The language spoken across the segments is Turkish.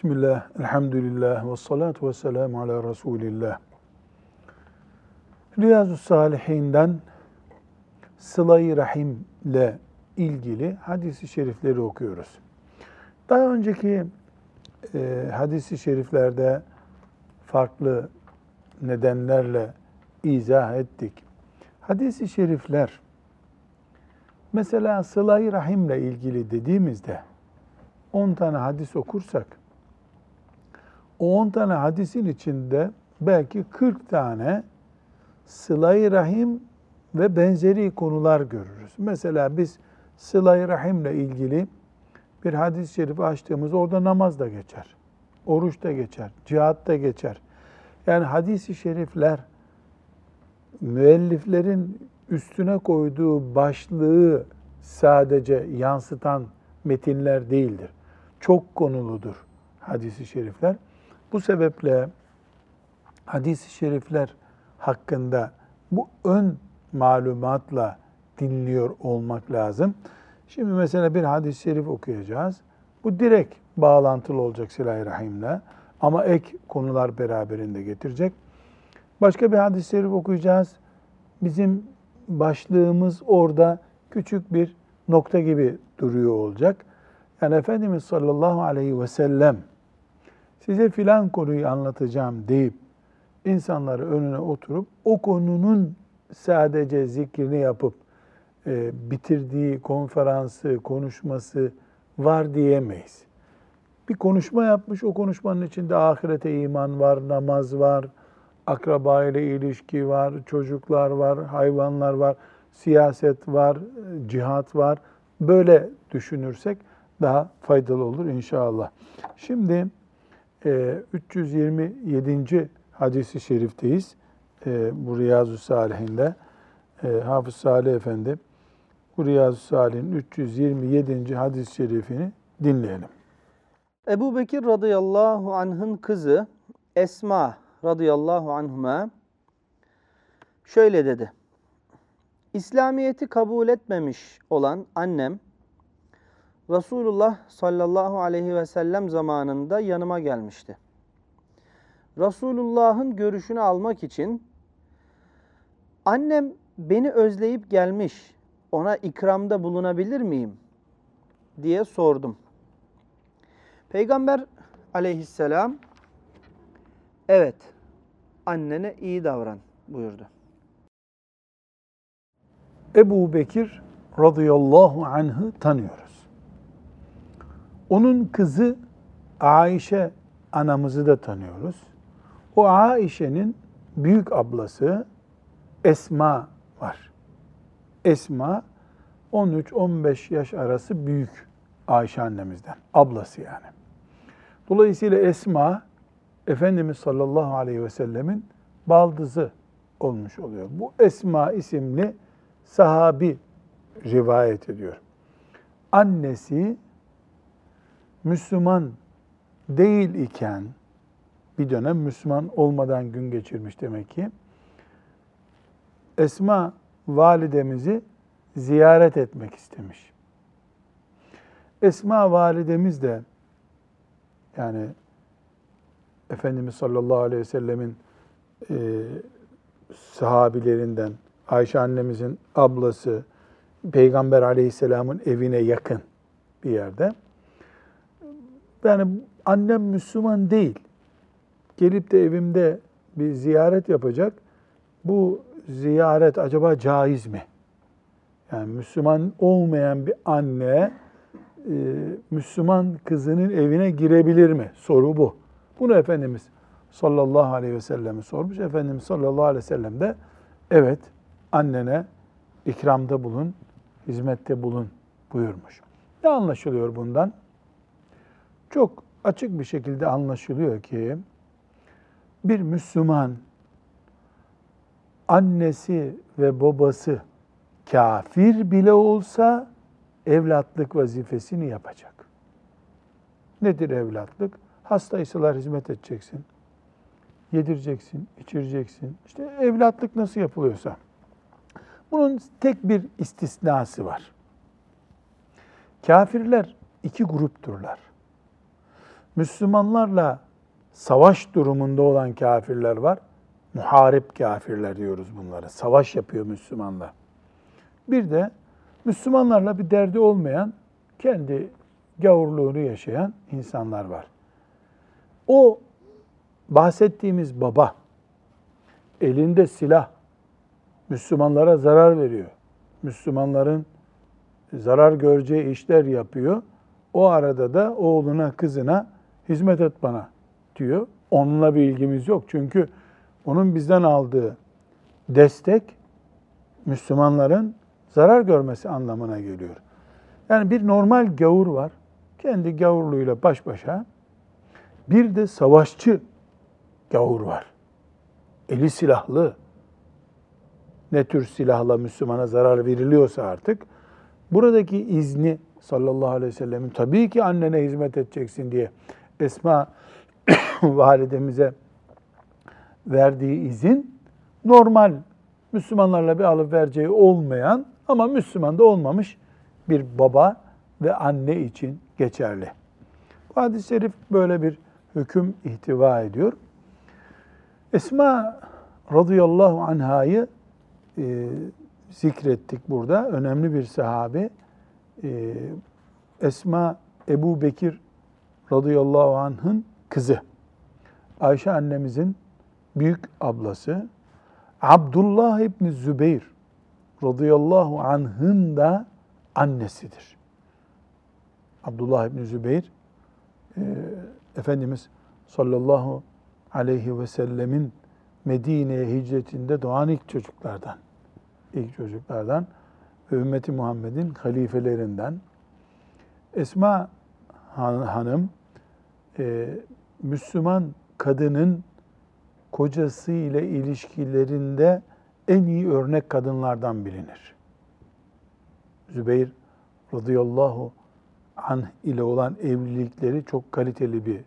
Bismillah, elhamdülillah ve salatu ve selamu ala Resulillah. Riyazu Salihinden Sıla-i Rahim ile ilgili hadisi şerifleri okuyoruz. Daha önceki e, hadisi şeriflerde farklı nedenlerle izah ettik. Hadisi şerifler mesela Sıla-i Rahim ile ilgili dediğimizde 10 tane hadis okursak 10 tane hadisin içinde belki 40 tane sıla-i rahim ve benzeri konular görürüz. Mesela biz sıla-i rahimle ilgili bir hadis-i şerif açtığımız orada namaz da geçer, oruç da geçer, cihat da geçer. Yani hadis-i şerifler müelliflerin üstüne koyduğu başlığı sadece yansıtan metinler değildir. Çok konuludur hadis-i şerifler. Bu sebeple hadis-i şerifler hakkında bu ön malumatla dinliyor olmak lazım. Şimdi mesela bir hadis-i şerif okuyacağız. Bu direkt bağlantılı olacak silah-i rahimle ama ek konular beraberinde getirecek. Başka bir hadis-i şerif okuyacağız. Bizim başlığımız orada küçük bir nokta gibi duruyor olacak. Yani Efendimiz sallallahu aleyhi ve sellem size filan konuyu anlatacağım deyip insanları önüne oturup o konunun sadece zikrini yapıp e, bitirdiği konferansı, konuşması var diyemeyiz. Bir konuşma yapmış, o konuşmanın içinde ahirete iman var, namaz var, akraba ile ilişki var, çocuklar var, hayvanlar var, siyaset var, cihat var. Böyle düşünürsek daha faydalı olur inşallah. Şimdi 327. E, hadisi şerifteyiz. E, bu Riyazu Salihinde. E, Hafız Salih Efendi bu Riyazu Salih'in 327. hadis-i şerifini dinleyelim. Ebu Bekir radıyallahu anh'ın kızı Esma radıyallahu anhuma şöyle dedi. İslamiyet'i kabul etmemiş olan annem Resulullah sallallahu aleyhi ve sellem zamanında yanıma gelmişti. Resulullah'ın görüşünü almak için annem beni özleyip gelmiş, ona ikramda bulunabilir miyim diye sordum. Peygamber aleyhisselam evet annene iyi davran buyurdu. Ebu Bekir radıyallahu anh'ı tanıyoruz. Onun kızı Aişe anamızı da tanıyoruz. O Aişe'nin büyük ablası Esma var. Esma 13-15 yaş arası büyük Ayşe annemizden. Ablası yani. Dolayısıyla Esma Efendimiz sallallahu aleyhi ve sellemin baldızı olmuş oluyor. Bu Esma isimli sahabi rivayet ediyor. Annesi Müslüman değil iken bir dönem Müslüman olmadan gün geçirmiş demek ki. Esma validemizi ziyaret etmek istemiş. Esma validemiz de yani Efendimiz sallallahu aleyhi ve sellemin e, sahabilerinden Ayşe annemizin ablası Peygamber aleyhisselamın evine yakın bir yerde. Yani annem Müslüman değil. Gelip de evimde bir ziyaret yapacak. Bu ziyaret acaba caiz mi? Yani Müslüman olmayan bir anne e, Müslüman kızının evine girebilir mi? Soru bu. Bunu Efendimiz sallallahu aleyhi ve selleme sormuş. Efendimiz sallallahu aleyhi ve sellem de evet annene ikramda bulun, hizmette bulun buyurmuş. Ne anlaşılıyor bundan? Çok açık bir şekilde anlaşılıyor ki bir Müslüman annesi ve babası kafir bile olsa evlatlık vazifesini yapacak. Nedir evlatlık? Hastaysalar hizmet edeceksin. Yedireceksin, içireceksin. İşte evlatlık nasıl yapılıyorsa. Bunun tek bir istisnası var. Kafirler iki grupturlar. Müslümanlarla savaş durumunda olan kafirler var. Muharip kafirler diyoruz bunlara. Savaş yapıyor Müslümanlar. Bir de Müslümanlarla bir derdi olmayan, kendi gavurluğunu yaşayan insanlar var. O bahsettiğimiz baba elinde silah Müslümanlara zarar veriyor. Müslümanların zarar göreceği işler yapıyor. O arada da oğluna, kızına hizmet et bana diyor. Onunla bir ilgimiz yok. Çünkü onun bizden aldığı destek Müslümanların zarar görmesi anlamına geliyor. Yani bir normal gavur var. Kendi gavurluğuyla baş başa. Bir de savaşçı gavur var. Eli silahlı. Ne tür silahla Müslümana zarar veriliyorsa artık buradaki izni sallallahu aleyhi ve sellemin tabii ki annene hizmet edeceksin diye Esma validemize verdiği izin normal Müslümanlarla bir alıp vereceği olmayan ama Müslüman da olmamış bir baba ve anne için geçerli. Bu hadis-i şerif böyle bir hüküm ihtiva ediyor. Esma radıyallahu anhayı e, zikrettik burada. Önemli bir sahabe. E, Esma Ebu Bekir radıyallahu anh'ın kızı. Ayşe annemizin büyük ablası. Abdullah İbni Zübeyir radıyallahu anh'ın da annesidir. Abdullah İbni Zübeyir, e, Efendimiz sallallahu aleyhi ve sellemin Medine'ye hicretinde doğan ilk çocuklardan. ilk çocuklardan ve ümmeti Muhammed'in halifelerinden. Esma Hanım, e, Müslüman kadının kocası ile ilişkilerinde en iyi örnek kadınlardan bilinir. Zübeyir radıyallahu anh ile olan evlilikleri çok kaliteli bir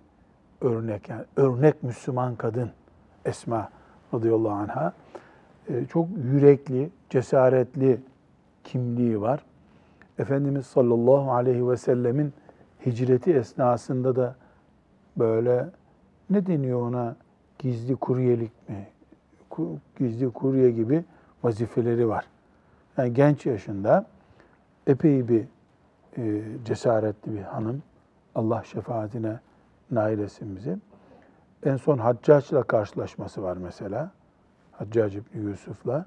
örnek. Yani örnek Müslüman kadın Esma radıyallahu anh'a. E, çok yürekli, cesaretli kimliği var. Efendimiz sallallahu aleyhi ve sellemin hicreti esnasında da böyle ne deniyor ona gizli kuryelik mi? Gizli kurye gibi vazifeleri var. Yani genç yaşında epey bir e, cesaretli bir hanım. Allah şefaatine nail etsin bizi. En son Haccac'la karşılaşması var mesela. Haccac İbni Yusuf'la.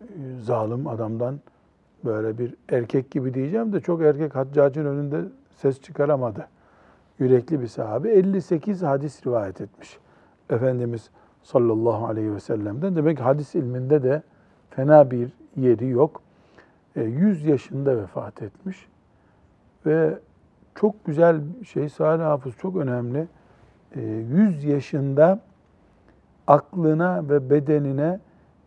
E, zalim adamdan böyle bir erkek gibi diyeceğim de çok erkek Haccac'ın önünde ses çıkaramadı. Yürekli bir sahabe. 58 hadis rivayet etmiş. Efendimiz sallallahu aleyhi ve sellem'den. Demek hadis ilminde de fena bir yeri yok. 100 e, yaşında vefat etmiş. Ve çok güzel şey, Salih Hafız çok önemli. 100 e, yaşında aklına ve bedenine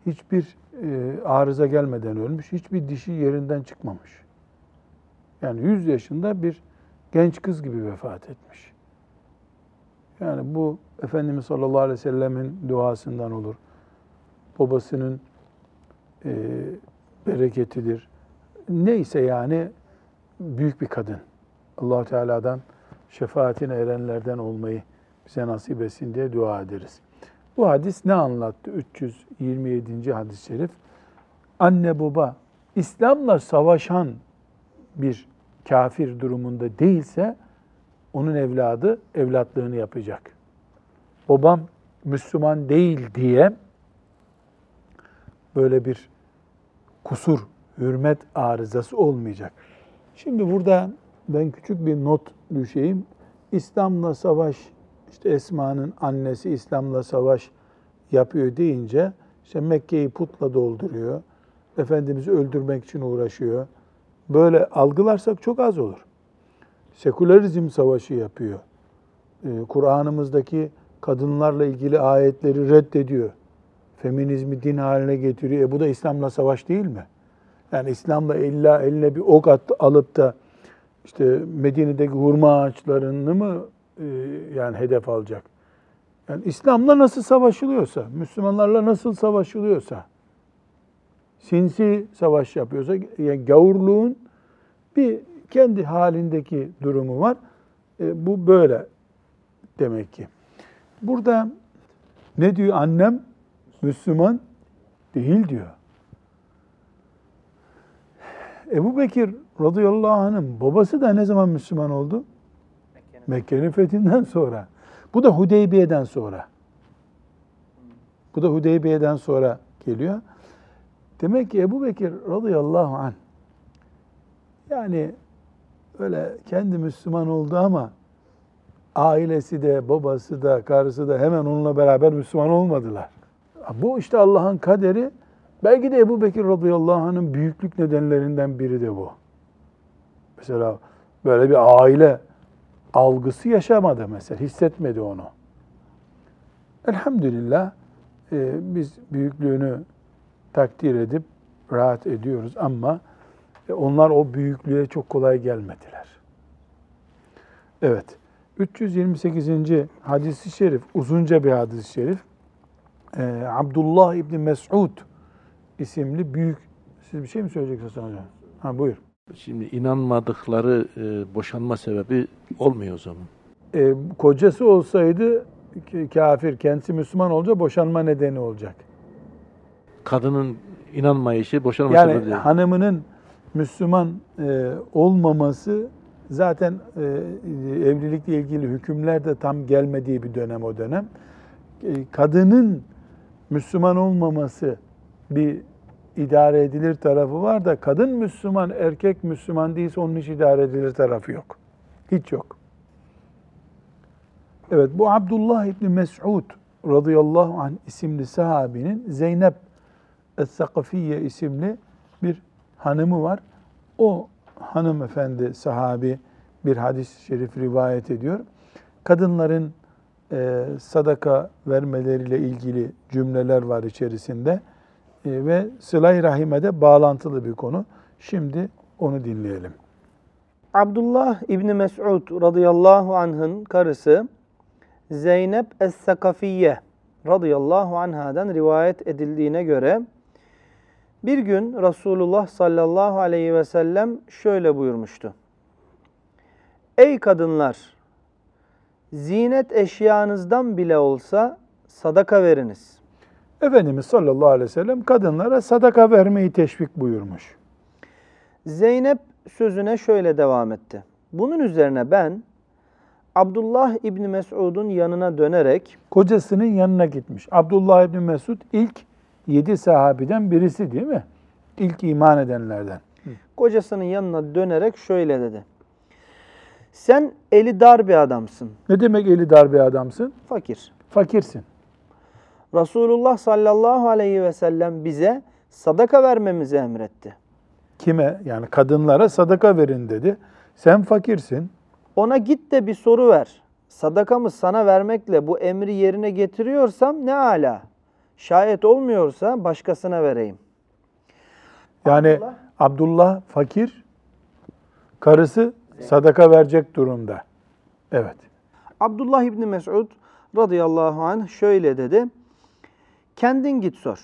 hiçbir e, arıza gelmeden ölmüş, hiçbir dişi yerinden çıkmamış. Yani 100 yaşında bir genç kız gibi vefat etmiş. Yani bu Efendimiz sallallahu aleyhi ve sellemin duasından olur. Babasının e, bereketidir. Neyse yani büyük bir kadın. allah Teala'dan şefaatine erenlerden olmayı bize nasip etsin diye dua ederiz. Bu hadis ne anlattı? 327. hadis-i şerif. Anne baba İslam'la savaşan bir kafir durumunda değilse onun evladı evlatlığını yapacak. Babam Müslüman değil diye böyle bir kusur, hürmet arızası olmayacak. Şimdi burada ben küçük bir not düşeyim. İslam'la savaş, işte Esma'nın annesi İslam'la savaş yapıyor deyince işte Mekke'yi putla dolduruyor. Efendimiz'i öldürmek için uğraşıyor. Böyle algılarsak çok az olur. Sekülerizm savaşı yapıyor. Ee, Kur'an'ımızdaki kadınlarla ilgili ayetleri reddediyor. Feminizmi din haline getiriyor. E bu da İslam'la savaş değil mi? Yani İslam'la illa eline bir ok at, alıp da işte Medine'deki hurma ağaçlarını mı e, yani hedef alacak? Yani İslam'la nasıl savaşılıyorsa, Müslümanlarla nasıl savaşılıyorsa, sinsi savaş yapıyorsa, yani gavurluğun bir kendi halindeki durumu var. E, bu böyle demek ki. Burada ne diyor annem? Müslüman değil diyor. Ebu Bekir radıyallahu anh'ın babası da ne zaman Müslüman oldu? Mekke'nin fethinden sonra. Bu da Hudeybiye'den sonra. Bu da Hudeybiye'den sonra geliyor. Demek ki Ebu Bekir radıyallahu anh yani öyle kendi Müslüman oldu ama ailesi de, babası da, karısı da hemen onunla beraber Müslüman olmadılar. Bu işte Allah'ın kaderi. Belki de Ebu Bekir radıyallahu anh'ın büyüklük nedenlerinden biri de bu. Mesela böyle bir aile algısı yaşamadı mesela, hissetmedi onu. Elhamdülillah e, biz büyüklüğünü takdir edip rahat ediyoruz ama e, onlar o büyüklüğe çok kolay gelmediler. Evet. 328. hadisi şerif, uzunca bir hadis-i şerif. Ee, Abdullah İbni Mes'ud isimli büyük, siz bir şey mi söyleyeceksiniz Hasan Hocam? Ha buyur. Şimdi inanmadıkları e, boşanma sebebi olmuyor o zaman. Ee, kocası olsaydı kafir, kendisi Müslüman olunca boşanma nedeni olacak. Kadının inanmayışı boşanma Yani sebebi değil. hanımının Müslüman e, olmaması zaten e, evlilikle ilgili hükümler de tam gelmediği bir dönem o dönem. E, kadının Müslüman olmaması bir idare edilir tarafı var da kadın Müslüman, erkek Müslüman değilse onun hiç idare edilir tarafı yok. Hiç yok. Evet bu Abdullah İbni Mes'ud radıyallahu anh isimli sahabinin Zeynep Es-Sakafiye isimli bir hanımı var. O hanımefendi sahabi bir hadis-i şerif rivayet ediyor. Kadınların e, sadaka vermeleriyle ilgili cümleler var içerisinde E, ve sıla-i rahime de bağlantılı bir konu. Şimdi onu dinleyelim. Abdullah İbni Mes'ud radıyallahu anh'ın karısı Zeynep Es-Sakafiye radıyallahu anhadan rivayet edildiğine göre bir gün Resulullah sallallahu aleyhi ve sellem şöyle buyurmuştu. Ey kadınlar! Zinet eşyanızdan bile olsa sadaka veriniz. Efendimiz sallallahu aleyhi ve sellem kadınlara sadaka vermeyi teşvik buyurmuş. Zeynep sözüne şöyle devam etti. Bunun üzerine ben Abdullah İbni Mes'ud'un yanına dönerek Kocasının yanına gitmiş. Abdullah İbni Mesud ilk yedi sahabiden birisi değil mi? İlk iman edenlerden. kocasının yanına dönerek şöyle dedi. Sen eli dar bir adamsın, Ne demek eli dar bir adamsın? fakir. Fakirsin. Resulullah sallallahu aleyhi ve sellem bize sadaka vermemizi emretti. Kime? Yani kadınlara sadaka verin dedi. Sen fakirsin. Ona git de bir soru ver. Sadakamı sana vermekle bu emri yerine getiriyorsam ne ala. Şayet olmuyorsa başkasına vereyim. Yani Abdullah. Abdullah, fakir, karısı sadaka verecek durumda. Evet. Abdullah İbni Mes'ud radıyallahu anh şöyle dedi. Kendin git sor.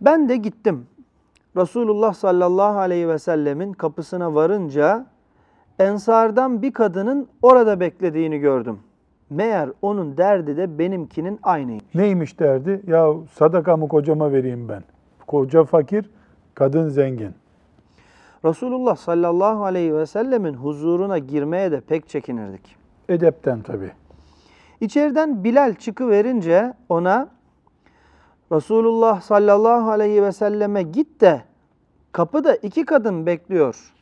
Ben de gittim. Resulullah sallallahu aleyhi ve sellemin kapısına varınca ensardan bir kadının orada beklediğini gördüm. Meğer onun derdi de benimkinin aynıymış. Neymiş derdi? Ya sadakamı kocama vereyim ben. Koca fakir, kadın zengin. Resulullah sallallahu aleyhi ve sellemin huzuruna girmeye de pek çekinirdik. Edepten tabii. İçeriden Bilal çıkıverince ona Resulullah sallallahu aleyhi ve selleme git de kapıda iki kadın bekliyor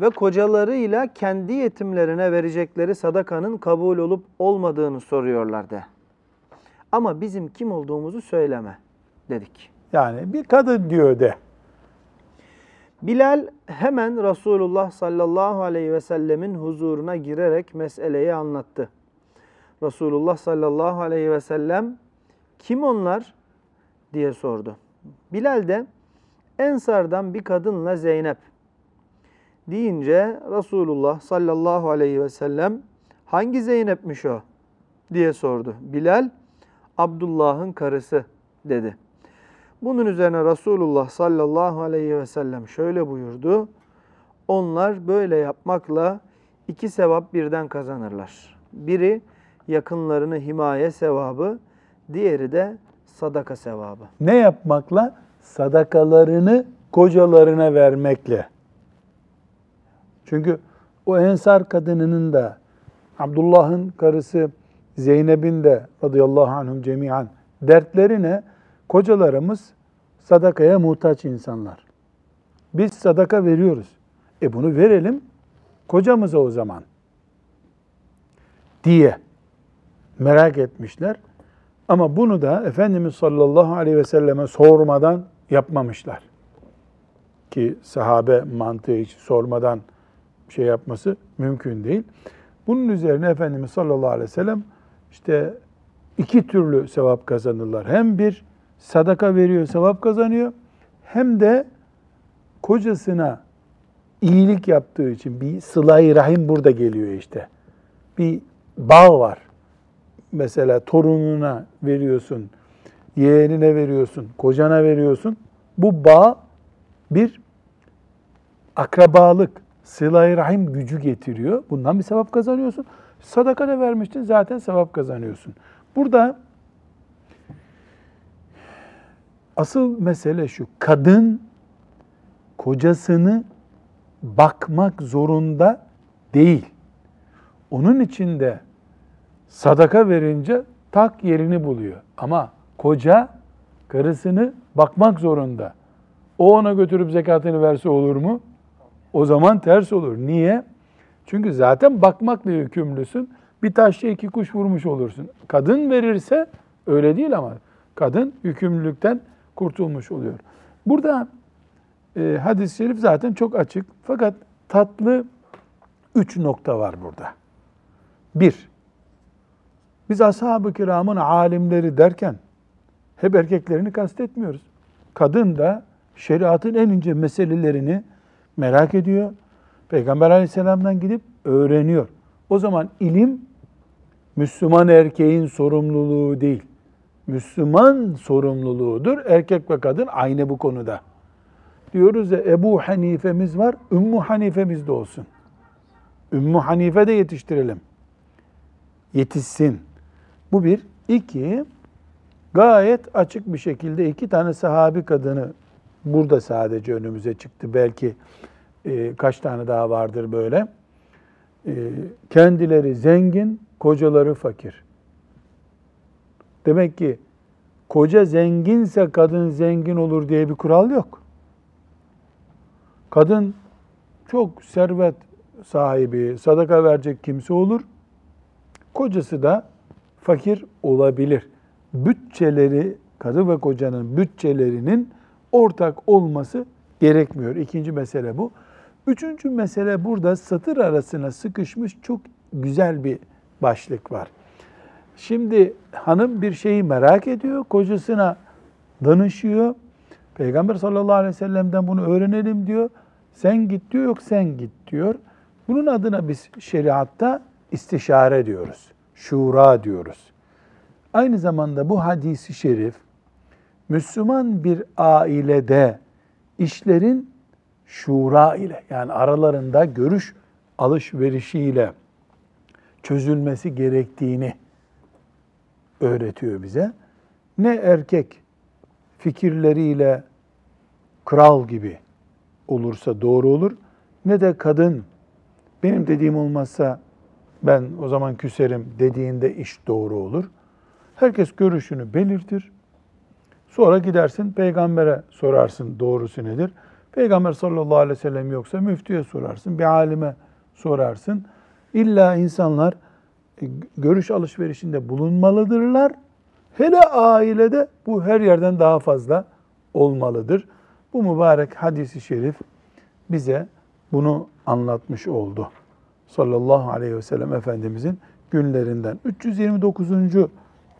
ve kocalarıyla kendi yetimlerine verecekleri sadakanın kabul olup olmadığını soruyorlar de. Ama bizim kim olduğumuzu söyleme dedik. Yani bir kadın diyor de. Bilal hemen Resulullah sallallahu aleyhi ve sellemin huzuruna girerek meseleyi anlattı. Resulullah sallallahu aleyhi ve sellem kim onlar diye sordu. Bilal de Ensardan bir kadınla Zeynep deyince Resulullah sallallahu aleyhi ve sellem hangi Zeynep'miş o diye sordu. Bilal Abdullah'ın karısı dedi. Bunun üzerine Resulullah sallallahu aleyhi ve sellem şöyle buyurdu. Onlar böyle yapmakla iki sevap birden kazanırlar. Biri yakınlarını himaye sevabı, diğeri de sadaka sevabı. Ne yapmakla? Sadakalarını kocalarına vermekle. Çünkü o ensar kadınının da Abdullah'ın karısı Zeynep'in de radıyallahu anhum cemiyan dertleri ne? Kocalarımız sadakaya muhtaç insanlar. Biz sadaka veriyoruz. E bunu verelim kocamıza o zaman diye merak etmişler. Ama bunu da Efendimiz sallallahu aleyhi ve selleme sormadan yapmamışlar. Ki sahabe mantığı hiç sormadan şey yapması mümkün değil. Bunun üzerine Efendimiz sallallahu aleyhi ve sellem işte iki türlü sevap kazanırlar. Hem bir sadaka veriyor, sevap kazanıyor. Hem de kocasına iyilik yaptığı için bir sıla-i rahim burada geliyor işte. Bir bağ var. Mesela torununa veriyorsun, yeğenine veriyorsun, kocana veriyorsun. Bu bağ bir akrabalık, sıla-i rahim gücü getiriyor. Bundan bir sevap kazanıyorsun. Sadaka da vermiştin zaten sevap kazanıyorsun. Burada asıl mesele şu. Kadın kocasını bakmak zorunda değil. Onun için de sadaka verince tak yerini buluyor. Ama koca karısını bakmak zorunda. O ona götürüp zekatını verse olur mu? O zaman ters olur. Niye? Çünkü zaten bakmakla yükümlüsün. Bir taşla iki kuş vurmuş olursun. Kadın verirse öyle değil ama kadın yükümlülükten kurtulmuş oluyor. Burada e, hadis-i şerif zaten çok açık. Fakat tatlı üç nokta var burada. Bir, biz ashab-ı kiramın alimleri derken hep erkeklerini kastetmiyoruz. Kadın da şeriatın en ince meselelerini merak ediyor. Peygamber aleyhisselamdan gidip öğreniyor. O zaman ilim Müslüman erkeğin sorumluluğu değil. Müslüman sorumluluğudur. Erkek ve kadın aynı bu konuda. Diyoruz ya Ebu Hanife'miz var, Ümmü Hanife'miz de olsun. Ümmü Hanife de yetiştirelim. Yetişsin. Bu bir. İki, gayet açık bir şekilde iki tane sahabi kadını burada sadece önümüze çıktı. Belki e, kaç tane daha vardır böyle. E, kendileri zengin, kocaları fakir. Demek ki koca zenginse kadın zengin olur diye bir kural yok. Kadın çok servet sahibi, sadaka verecek kimse olur. Kocası da fakir olabilir. Bütçeleri, kadın ve kocanın bütçelerinin ortak olması gerekmiyor. İkinci mesele bu. Üçüncü mesele burada satır arasına sıkışmış çok güzel bir başlık var. Şimdi hanım bir şeyi merak ediyor, kocasına danışıyor. Peygamber sallallahu aleyhi ve sellem'den bunu öğrenelim diyor. Sen git diyor, yok sen git diyor. Bunun adına biz şeriatta istişare diyoruz. Şura diyoruz. Aynı zamanda bu hadisi şerif Müslüman bir ailede işlerin şura ile yani aralarında görüş alışverişiyle çözülmesi gerektiğini öğretiyor bize. Ne erkek fikirleriyle kral gibi olursa doğru olur ne de kadın benim dediğim olmazsa ben o zaman küserim dediğinde iş doğru olur. Herkes görüşünü belirtir. Sonra gidersin peygambere sorarsın doğrusu nedir? Peygamber sallallahu aleyhi ve sellem yoksa müftüye sorarsın, bir alime sorarsın. İlla insanlar e, görüş alışverişinde bulunmalıdırlar. Hele ailede bu her yerden daha fazla olmalıdır. Bu mübarek hadisi şerif bize bunu anlatmış oldu. Sallallahu aleyhi ve sellem Efendimizin günlerinden. 329.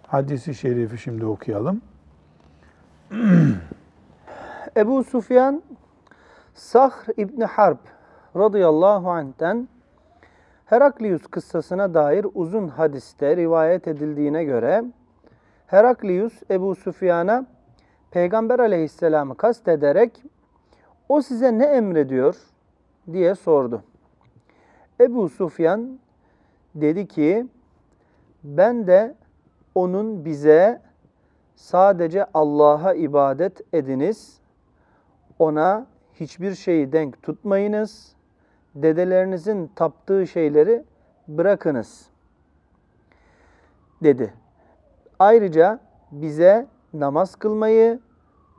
hadisi şerifi şimdi okuyalım. Ebu Sufyan Sahr İbni Harp radıyallahu anh'ten Heraklius kıssasına dair uzun hadiste rivayet edildiğine göre Heraklius Ebu Sufyan'a Peygamber aleyhisselamı kastederek o size ne emrediyor diye sordu. Ebu Sufyan dedi ki ben de onun bize sadece Allah'a ibadet ediniz, ona hiçbir şeyi denk tutmayınız, dedelerinizin taptığı şeyleri bırakınız dedi. Ayrıca bize namaz kılmayı,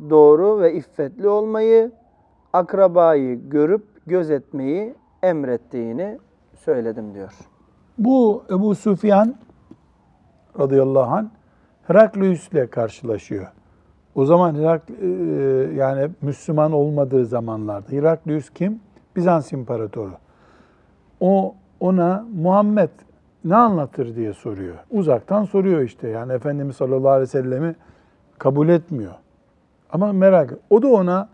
doğru ve iffetli olmayı, akrabayı görüp gözetmeyi emrettiğini söyledim diyor. Bu Ebu Süfyan radıyallahu anh Heraklius ile karşılaşıyor. O zaman Herak, e, yani Müslüman olmadığı zamanlarda. Heraklius kim? Bizans imparatoru. O ona Muhammed ne anlatır diye soruyor. Uzaktan soruyor işte. Yani Efendimiz sallallahu aleyhi ve sellemi kabul etmiyor. Ama merak O da ona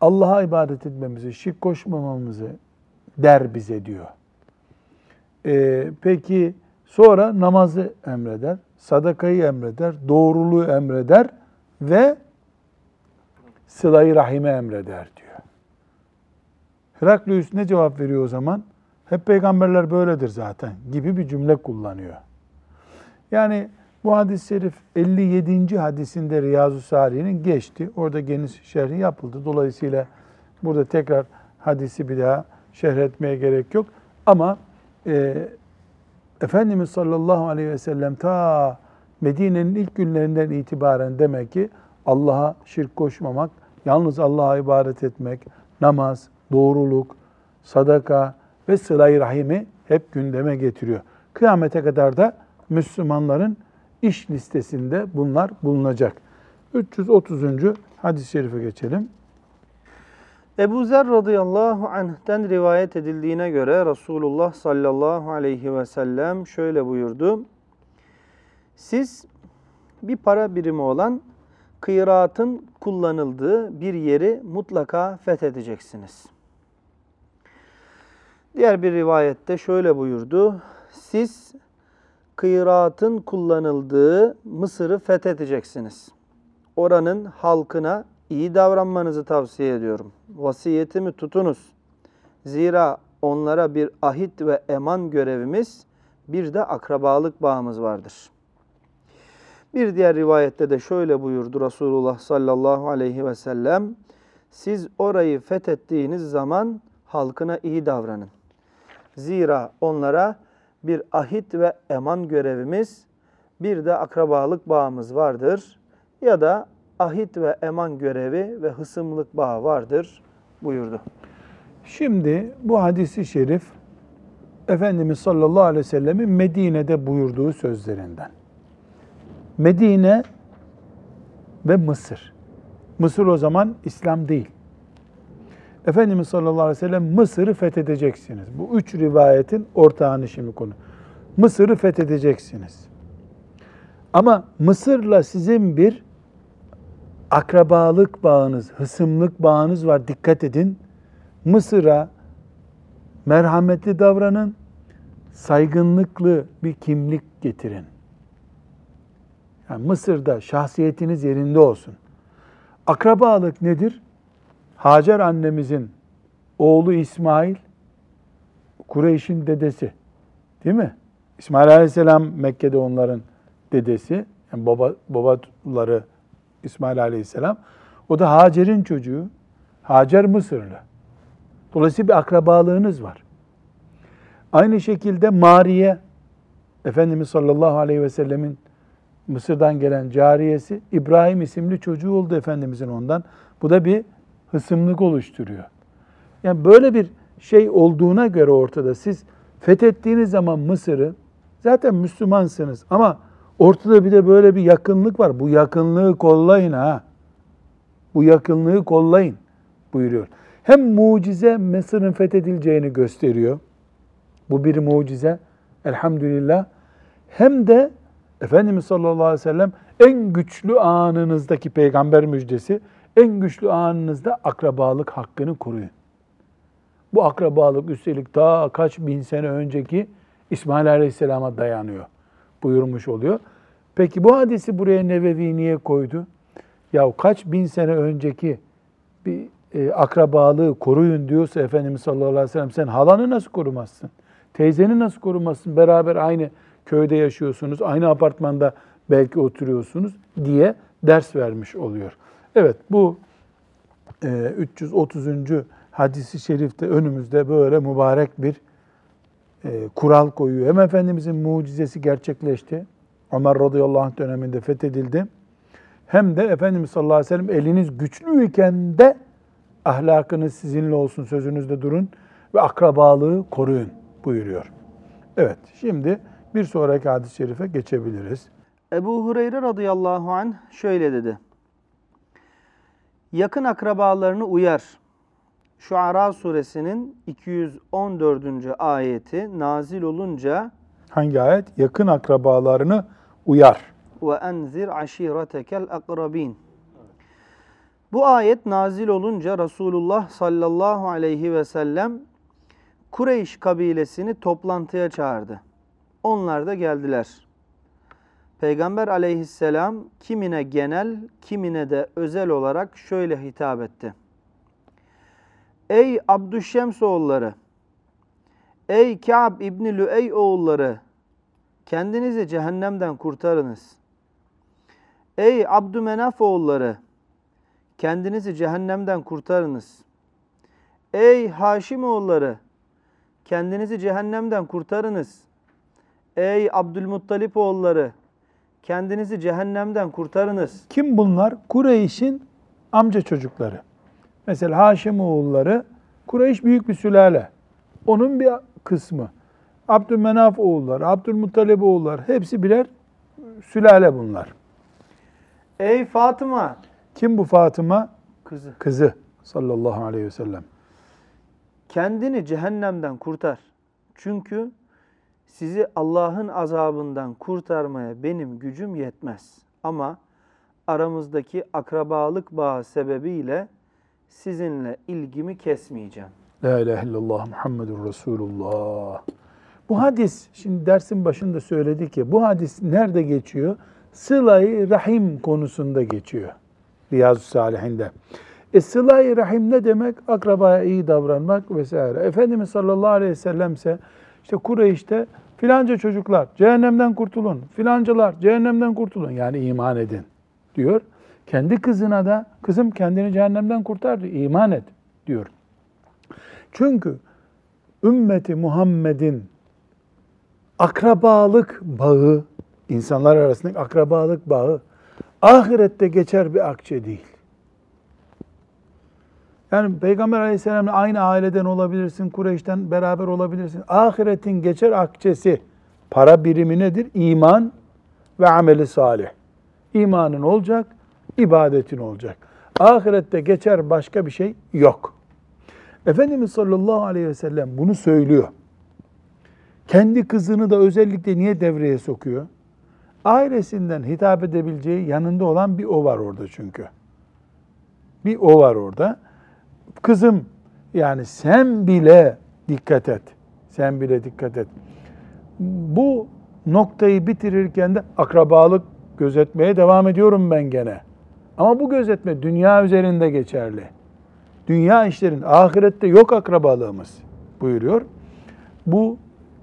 Allah'a ibadet etmemizi, şirk koşmamamızı der bize diyor. Ee, peki sonra namazı emreder, sadakayı emreder, doğruluğu emreder ve sılayı rahime emreder diyor. Heraklius ne cevap veriyor o zaman? Hep peygamberler böyledir zaten gibi bir cümle kullanıyor. Yani bu hadis-i şerif 57. hadisinde Riyazu Salih'in geçti. Orada geniş şerhi yapıldı. Dolayısıyla burada tekrar hadisi bir daha şerh etmeye gerek yok. Ama e, Efendimiz sallallahu aleyhi ve sellem ta Medine'nin ilk günlerinden itibaren demek ki Allah'a şirk koşmamak, yalnız Allah'a ibadet etmek, namaz, doğruluk, sadaka ve sıla-i rahimi hep gündeme getiriyor. Kıyamete kadar da Müslümanların iş listesinde bunlar bulunacak. 330. hadis-i şerife geçelim. Ebu Zer radıyallahu anh'ten rivayet edildiğine göre Resulullah sallallahu aleyhi ve sellem şöyle buyurdu. Siz bir para birimi olan kıyraatın kullanıldığı bir yeri mutlaka fethedeceksiniz. Diğer bir rivayette şöyle buyurdu. Siz kıyraatın kullanıldığı Mısır'ı fethedeceksiniz. Oranın halkına iyi davranmanızı tavsiye ediyorum. Vasiyetimi tutunuz. Zira onlara bir ahit ve eman görevimiz, bir de akrabalık bağımız vardır. Bir diğer rivayette de şöyle buyurdu Resulullah sallallahu aleyhi ve sellem. Siz orayı fethettiğiniz zaman halkına iyi davranın. Zira onlara bir ahit ve eman görevimiz, bir de akrabalık bağımız vardır. Ya da ahit ve eman görevi ve hısımlık bağı vardır buyurdu. Şimdi bu hadisi şerif Efendimiz sallallahu aleyhi ve sellemin Medine'de buyurduğu sözlerinden. Medine ve Mısır. Mısır o zaman İslam değil. Efendimiz sallallahu aleyhi ve sellem Mısır'ı fethedeceksiniz. Bu üç rivayetin ortağını şimdi konu. Mısır'ı fethedeceksiniz. Ama Mısır'la sizin bir akrabalık bağınız, hısımlık bağınız var. Dikkat edin. Mısır'a merhametli davranın, saygınlıklı bir kimlik getirin. Yani Mısır'da şahsiyetiniz yerinde olsun. Akrabalık nedir? Hacer annemizin oğlu İsmail, Kureyş'in dedesi. Değil mi? İsmail Aleyhisselam Mekke'de onların dedesi. Yani baba, babaları İsmail Aleyhisselam. O da Hacer'in çocuğu. Hacer Mısırlı. Dolayısıyla bir akrabalığınız var. Aynı şekilde Mariye, Efendimiz sallallahu aleyhi ve sellemin Mısır'dan gelen cariyesi İbrahim isimli çocuğu oldu Efendimizin ondan. Bu da bir hısımlık oluşturuyor. Yani böyle bir şey olduğuna göre ortada siz fethettiğiniz zaman Mısır'ı zaten Müslümansınız ama ortada bir de böyle bir yakınlık var. Bu yakınlığı kollayın ha. Bu yakınlığı kollayın buyuruyor. Hem mucize Mısır'ın fethedileceğini gösteriyor. Bu bir mucize. Elhamdülillah. Hem de Efendimiz sallallahu aleyhi ve sellem en güçlü anınızdaki peygamber müjdesi, en güçlü anınızda akrabalık hakkını koruyun. Bu akrabalık üstelik daha kaç bin sene önceki İsmail Aleyhisselam'a dayanıyor buyurmuş oluyor. Peki bu hadisi buraya Nevevi niye koydu? Ya kaç bin sene önceki bir e, akrabalığı koruyun diyorsa Efendimiz sallallahu aleyhi ve sellem sen halanı nasıl korumazsın? Teyzeni nasıl korumazsın? Beraber aynı köyde yaşıyorsunuz, aynı apartmanda belki oturuyorsunuz diye ders vermiş oluyor. Evet bu e, 330. hadisi şerifte önümüzde böyle mübarek bir e, kural koyuyor. Hem Efendimizin mucizesi gerçekleşti. Ömer radıyallahu anh döneminde fethedildi. Hem de Efendimiz sallallahu aleyhi ve sellem eliniz güçlüyken de ahlakınız sizinle olsun, sözünüzde durun ve akrabalığı koruyun buyuruyor. Evet, şimdi bir sonraki hadis-i şerife geçebiliriz. Ebu Hureyre radıyallahu anh şöyle dedi. Yakın akrabalarını uyar. Şuara suresinin 214. ayeti nazil olunca Hangi ayet? Yakın akrabalarını uyar. ve enzir aşiretekel akrabin. Bu ayet nazil olunca Resulullah sallallahu aleyhi ve sellem Kureyş kabilesini toplantıya çağırdı. Onlar da geldiler. Peygamber aleyhisselam kimine genel, kimine de özel olarak şöyle hitap etti. Ey Abdüşşems oğulları, ey Ka'b İbni Lüey oğulları, kendinizi cehennemden kurtarınız. Ey Abdümenaf oğulları, kendinizi cehennemden kurtarınız. Ey Haşim oğulları, kendinizi cehennemden kurtarınız. Ey Abdülmuttalip oğulları, kendinizi cehennemden kurtarınız. Kim bunlar? Kureyş'in amca çocukları. Mesela Haşim oğulları, Kureyş büyük bir sülale. Onun bir kısmı. Abdülmenaf oğulları, Abdülmuttalip oğulları hepsi birer sülale bunlar. Ey Fatıma, Kim bu Fatıma? kızı, Kızı sallallahu aleyhi ve sellem. kendini cehennemden kurtar. Çünkü sizi Allah'ın azabından kurtarmaya benim gücüm yetmez. Ama aramızdaki akrabalık bağı sebebiyle sizinle ilgimi kesmeyeceğim. La ilahe illallah Muhammedur Resulullah. Bu hadis, şimdi dersin başında söyledik ya, bu hadis nerede geçiyor? Sıla-i Rahim konusunda geçiyor. Riyazu Salihinde. E sıla-i Rahim ne demek? Akrabaya iyi davranmak vesaire. Efendimiz sallallahu aleyhi ve sellem ise işte Kureyş'te filanca çocuklar cehennemden kurtulun, filancalar cehennemden kurtulun yani iman edin diyor. Kendi kızına da kızım kendini cehennemden kurtardı, iman et diyor. Çünkü ümmeti Muhammed'in akrabalık bağı, insanlar arasındaki akrabalık bağı ahirette geçer bir akçe değil. Yani Peygamber Aleyhisselam'la aynı aileden olabilirsin, Kureyş'ten beraber olabilirsin. Ahiretin geçer akçesi, para birimi nedir? İman ve ameli salih. İmanın olacak, ibadetin olacak. Ahirette geçer başka bir şey yok. Efendimiz sallallahu aleyhi ve sellem bunu söylüyor. Kendi kızını da özellikle niye devreye sokuyor? Ailesinden hitap edebileceği yanında olan bir o var orada çünkü. Bir o var orada. Kızım yani sen bile dikkat et. Sen bile dikkat et. Bu noktayı bitirirken de akrabalık gözetmeye devam ediyorum ben gene. Ama bu gözetme dünya üzerinde geçerli. Dünya işlerin ahirette yok akrabalığımız buyuruyor. Bu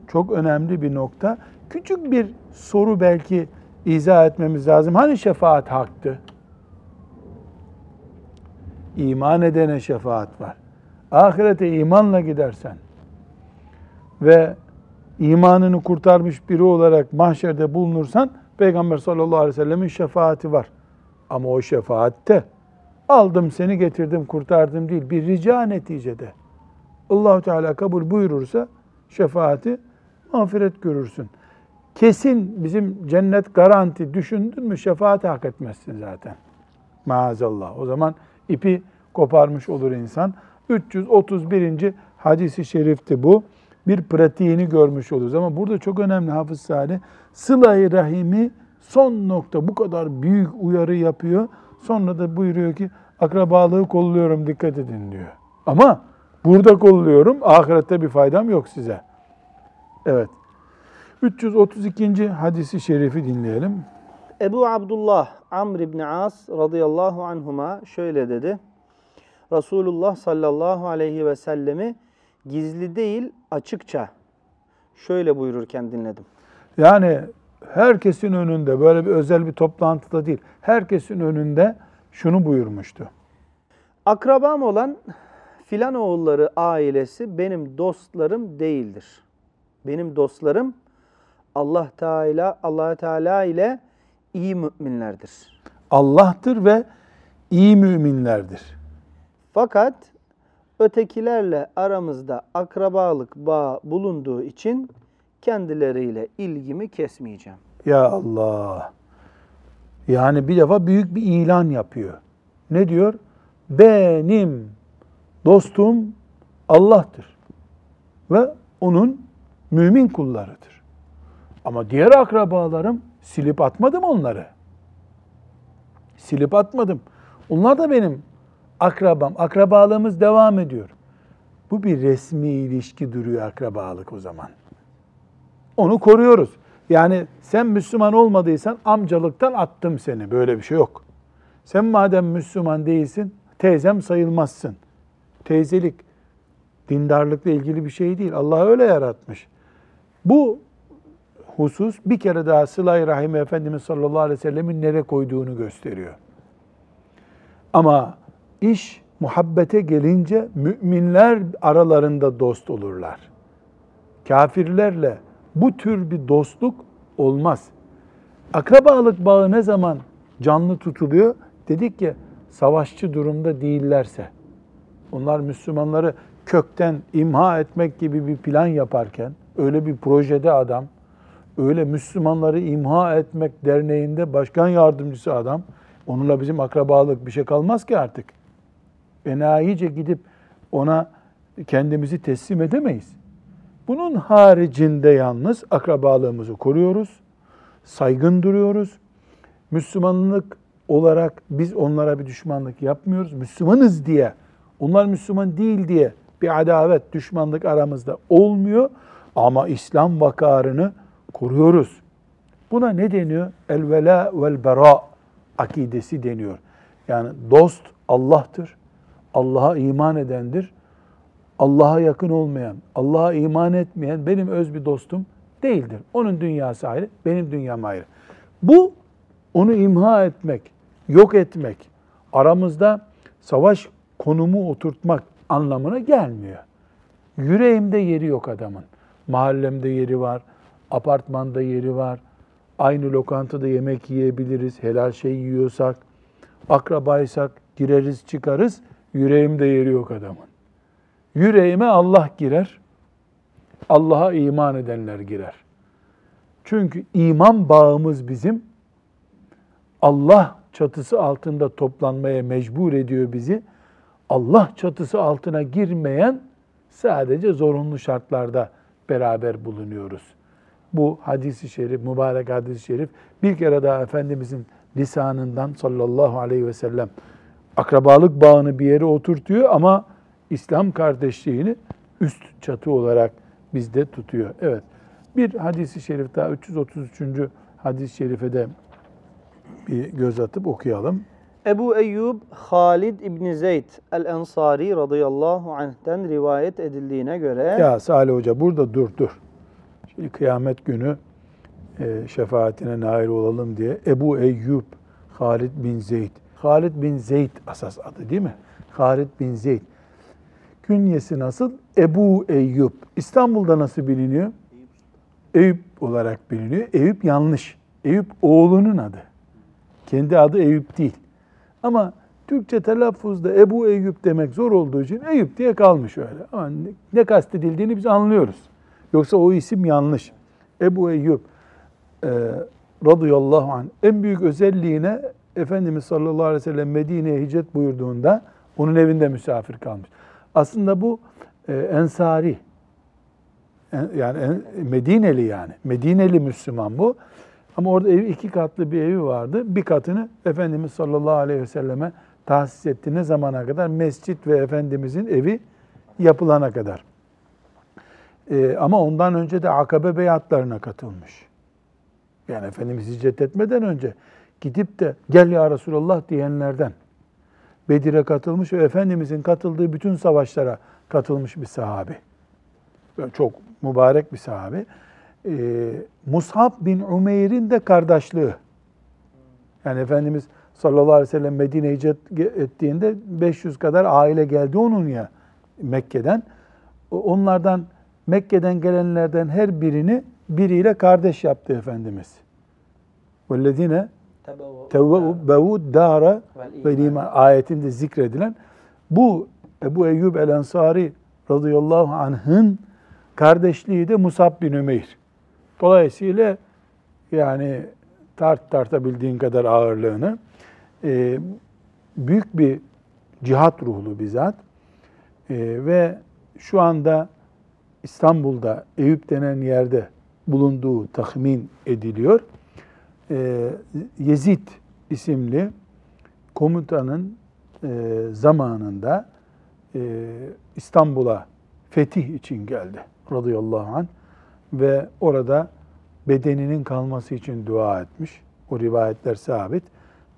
çok önemli bir nokta. Küçük bir soru belki izah etmemiz lazım. Hani şefaat haktı? İman edene şefaat var. Ahirete imanla gidersen ve imanını kurtarmış biri olarak mahşerde bulunursan Peygamber sallallahu aleyhi ve sellemin şefaati var. Ama o şefaatte aldım seni getirdim kurtardım değil bir rica neticede. Allahu Teala kabul buyurursa şefaati mağfiret görürsün. Kesin bizim cennet garanti düşündün mü şefaati hak etmezsin zaten. Maazallah. O zaman ipi koparmış olur insan. 331. hadisi şerifti bu. Bir pratiğini görmüş oluruz. Ama burada çok önemli Hafız Salih. Sıla-i Rahim'i son nokta bu kadar büyük uyarı yapıyor. Sonra da buyuruyor ki akrabalığı kolluyorum dikkat edin diyor. Ama burada kolluyorum ahirette bir faydam yok size. Evet. 332. hadisi şerifi dinleyelim. Ebu Abdullah Amr ibn As radıyallahu anhuma şöyle dedi. Resulullah sallallahu aleyhi ve sellemi gizli değil açıkça şöyle buyururken dinledim. Yani herkesin önünde böyle bir özel bir toplantıda değil. Herkesin önünde şunu buyurmuştu. Akrabam olan filan oğulları ailesi benim dostlarım değildir. Benim dostlarım Allah Teala Allah Teala ile iyi müminlerdir. Allah'tır ve iyi müminlerdir. Fakat ötekilerle aramızda akrabalık bağı bulunduğu için kendileriyle ilgimi kesmeyeceğim. Ya Allah. Yani bir defa büyük bir ilan yapıyor. Ne diyor? Benim dostum Allah'tır. Ve onun mümin kullarıdır. Ama diğer akrabalarım silip atmadım onları. Silip atmadım. Onlar da benim akrabam. Akrabalığımız devam ediyor. Bu bir resmi ilişki duruyor akrabalık o zaman. Onu koruyoruz. Yani sen Müslüman olmadıysan amcalıktan attım seni. Böyle bir şey yok. Sen madem Müslüman değilsin, teyzem sayılmazsın. Teyzelik dindarlıkla ilgili bir şey değil. Allah öyle yaratmış. Bu husus bir kere daha Sıla-i Rahim Efendimiz sallallahu aleyhi ve sellemin nereye koyduğunu gösteriyor. Ama iş muhabbete gelince müminler aralarında dost olurlar. Kafirlerle bu tür bir dostluk olmaz. Akrabalık bağı ne zaman canlı tutuluyor? Dedik ki savaşçı durumda değillerse, onlar Müslümanları kökten imha etmek gibi bir plan yaparken, öyle bir projede adam, öyle Müslümanları imha etmek derneğinde başkan yardımcısı adam, onunla bizim akrabalık bir şey kalmaz ki artık. Enayice gidip ona kendimizi teslim edemeyiz. Bunun haricinde yalnız akrabalığımızı koruyoruz, saygın duruyoruz. Müslümanlık olarak biz onlara bir düşmanlık yapmıyoruz. Müslümanız diye, onlar Müslüman değil diye bir adavet, düşmanlık aramızda olmuyor. Ama İslam vakarını koruyoruz. Buna ne deniyor? El vela vel bera akidesi deniyor. Yani dost Allah'tır. Allah'a iman edendir. Allah'a yakın olmayan, Allah'a iman etmeyen benim öz bir dostum değildir. Onun dünyası ayrı, benim dünyam ayrı. Bu onu imha etmek, yok etmek, aramızda savaş konumu oturtmak anlamına gelmiyor. Yüreğimde yeri yok adamın. Mahallemde yeri var, apartmanda yeri var. Aynı lokantada yemek yiyebiliriz, helal şey yiyorsak, akrabaysak gireriz çıkarız. Yüreğimde yeri yok adamın. Yüreğime Allah girer. Allah'a iman edenler girer. Çünkü iman bağımız bizim Allah çatısı altında toplanmaya mecbur ediyor bizi. Allah çatısı altına girmeyen sadece zorunlu şartlarda beraber bulunuyoruz. Bu hadisi şerif, mübarek hadisi şerif bir kere daha Efendimizin lisanından sallallahu aleyhi ve sellem akrabalık bağını bir yere oturtuyor ama İslam kardeşliğini üst çatı olarak bizde tutuyor. Evet. Bir hadisi şerif daha 333. hadis-i şerife de bir göz atıp okuyalım. Ebu Eyyub Halid İbni Zeyd el-Ensari radıyallahu anh'ten rivayet edildiğine göre Ya Salih Hoca burada dur dur. Şimdi kıyamet günü e, şefaatine nail olalım diye Ebu Eyyub Halid bin Zeyd. Halid bin Zeyd asas adı değil mi? Halid bin Zeyd. Künyesi nasıl? Ebu Eyyub. İstanbul'da nasıl biliniyor? Eyüp olarak biliniyor. Eyüp yanlış. Eyüp oğlunun adı. Kendi adı Eyüp değil. Ama Türkçe telaffuzda Ebu Eyyub demek zor olduğu için Eyüp diye kalmış öyle. Ama ne, ne kastedildiğini biz anlıyoruz. Yoksa o isim yanlış. Ebu Eyyub e, radıyallahu anh en büyük özelliğine Efendimiz sallallahu aleyhi ve sellem Medine'ye hicret buyurduğunda onun evinde misafir kalmış. Aslında bu e, ensari, en, yani en, Medineli yani. Medineli Müslüman bu. Ama orada ev, iki katlı bir evi vardı. Bir katını Efendimiz sallallahu aleyhi ve selleme tahsis etti. Ne zamana kadar? Mescit ve Efendimizin evi yapılana kadar. Ee, ama ondan önce de akabe beyatlarına katılmış. Yani Efendimiz hicret etmeden önce gidip de gel ya Resulallah diyenlerden. Bedir'e katılmış ve Efendimizin katıldığı bütün savaşlara katılmış bir sahabi. Böyle çok mübarek bir sahabi. e, Mus'ab bin Umeyr'in de kardeşliği. Yani Efendimiz sallallahu aleyhi ve sellem Medine'ye hicret ettiğinde 500 kadar aile geldi onun ya Mekke'den. Onlardan Mekke'den gelenlerden her birini biriyle kardeş yaptı Efendimiz. وَالَّذ۪ينَ Tevvevud dâre ve liman ayetinde zikredilen bu Ebu Eyyub el Ensari radıyallahu anh'ın kardeşliği de Musab bin Ümeyr. Dolayısıyla yani tart tartabildiğin kadar ağırlığını e, büyük bir cihat ruhlu bir zat e, ve şu anda İstanbul'da Eyüp denen yerde bulunduğu tahmin ediliyor. E, Yezid isimli komutanın e, zamanında e, İstanbul'a fetih için geldi radıyallahu anh ve orada bedeninin kalması için dua etmiş. O rivayetler sabit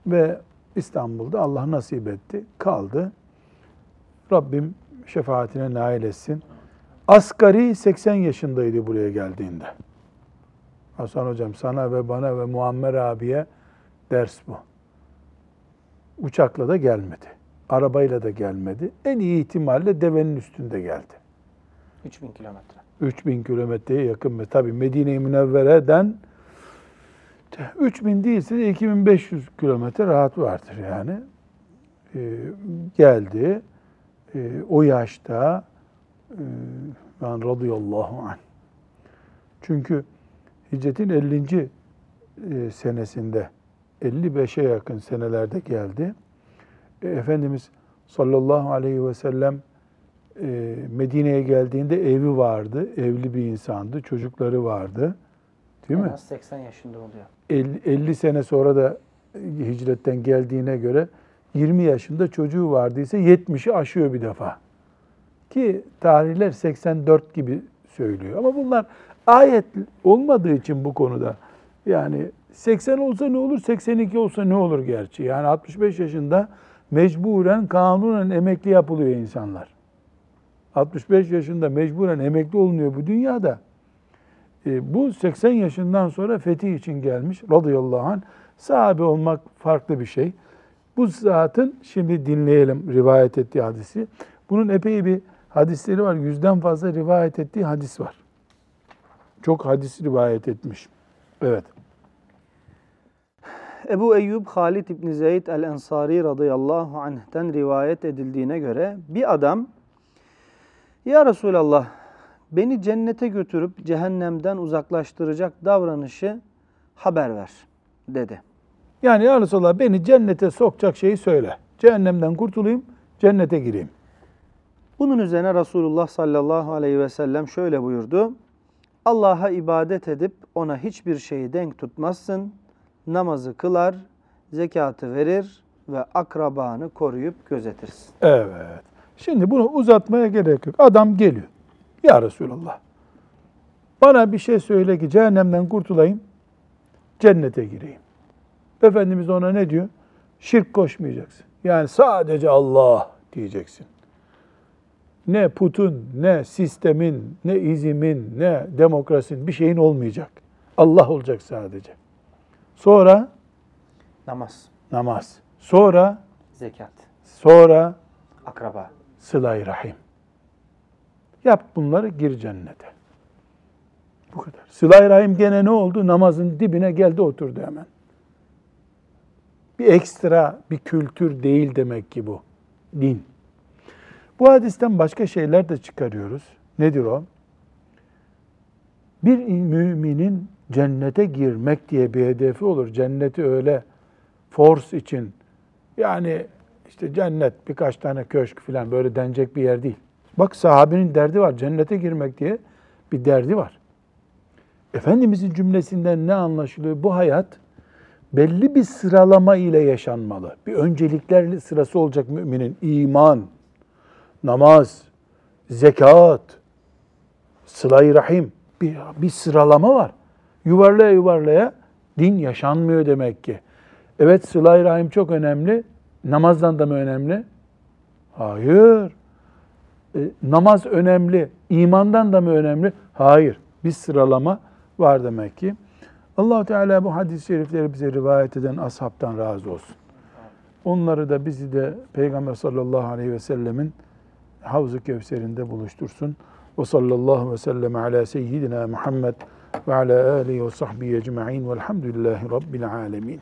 ve İstanbul'da Allah nasip etti, kaldı. Rabbim şefaatine nail etsin. Asgari 80 yaşındaydı buraya geldiğinde. Hasan hocam sana ve bana ve Muammer abiye ders bu. Uçakla da gelmedi. Arabayla da gelmedi. En iyi ihtimalle devenin üstünde geldi. 3000 kilometre. 3000 kilometreye yakın tabi Medine-i Münevvere'den 3000 değilse de 2500 kilometre rahat vardır yani. Ee, geldi. Ee, o yaşta e, ben radıyallahu anh. Çünkü hicretin 50. E, senesinde 55'e yakın senelerde geldi. E, Efendimiz sallallahu aleyhi ve sellem e, Medine'ye geldiğinde evi vardı. Evli bir insandı. Çocukları vardı. Değil en mi? az 80 yaşında oluyor. 50, 50 sene sonra da hicretten geldiğine göre 20 yaşında çocuğu vardıysa 70'i aşıyor bir defa. Ki tarihler 84 gibi söylüyor. Ama bunlar ayet olmadığı için bu konuda yani 80 olsa ne olur, 82 olsa ne olur gerçi. Yani 65 yaşında mecburen kanunen emekli yapılıyor insanlar. 65 yaşında mecburen emekli olunuyor bu dünyada. E, bu 80 yaşından sonra fetih için gelmiş radıyallahu anh. Sahabe olmak farklı bir şey. Bu zatın şimdi dinleyelim rivayet ettiği hadisi. Bunun epey bir hadisleri var. Yüzden fazla rivayet ettiği hadis var. Çok hadis rivayet etmiş. Evet. Ebu Eyyub Halid İbni Zeyd el-Ensari radıyallahu anh'ten rivayet edildiğine göre bir adam Ya Resulallah beni cennete götürüp cehennemden uzaklaştıracak davranışı haber ver dedi. Yani ya Resulallah beni cennete sokacak şeyi söyle. Cehennemden kurtulayım, cennete gireyim. Bunun üzerine Resulullah sallallahu aleyhi ve sellem şöyle buyurdu. Allah'a ibadet edip ona hiçbir şeyi denk tutmazsın. Namazı kılar, zekatı verir ve akrabanı koruyup gözetirsin. Evet. Şimdi bunu uzatmaya gerek yok. Adam geliyor. Ya Resulallah. Bana bir şey söyle ki cehennemden kurtulayım, cennete gireyim. Efendimiz ona ne diyor? Şirk koşmayacaksın. Yani sadece Allah diyeceksin. Ne putun, ne sistemin, ne izimin, ne demokrasinin bir şeyin olmayacak. Allah olacak sadece. Sonra Namaz, namaz. Sonra zekat, sonra akraba. sıla-i rahim. Yap bunları gir cennete. Bu kadar. Sıla-i rahim gene ne oldu? Namazın dibine geldi oturdu hemen. Bir ekstra bir kültür değil demek ki bu. Din. Bu hadisten başka şeyler de çıkarıyoruz. Nedir o? Bir müminin cennete girmek diye bir hedefi olur. Cenneti öyle force için yani işte cennet birkaç tane köşk falan böyle denecek bir yer değil. Bak sahabenin derdi var. Cennete girmek diye bir derdi var. Efendimizin cümlesinden ne anlaşılıyor? Bu hayat belli bir sıralama ile yaşanmalı. Bir öncelikler sırası olacak müminin. İman, namaz, zekat, sıla-i rahim. Bir, bir sıralama var. Yuvarlaya yuvarlaya din yaşanmıyor demek ki. Evet sıla-i rahim çok önemli. Namazdan da mı önemli? Hayır. E, namaz önemli. İmandan da mı önemli? Hayır. Bir sıralama var demek ki. allah Teala bu hadis-i şerifleri bize rivayet eden ashabtan razı olsun. Onları da bizi de Peygamber sallallahu aleyhi ve sellemin Havz-ı Kevser'inde buluştursun. Ve sallallahu ve sellem ala seyyidina Muhammed ve ala alihi ve sahbihi ecma'in velhamdülillahi rabbil alemin.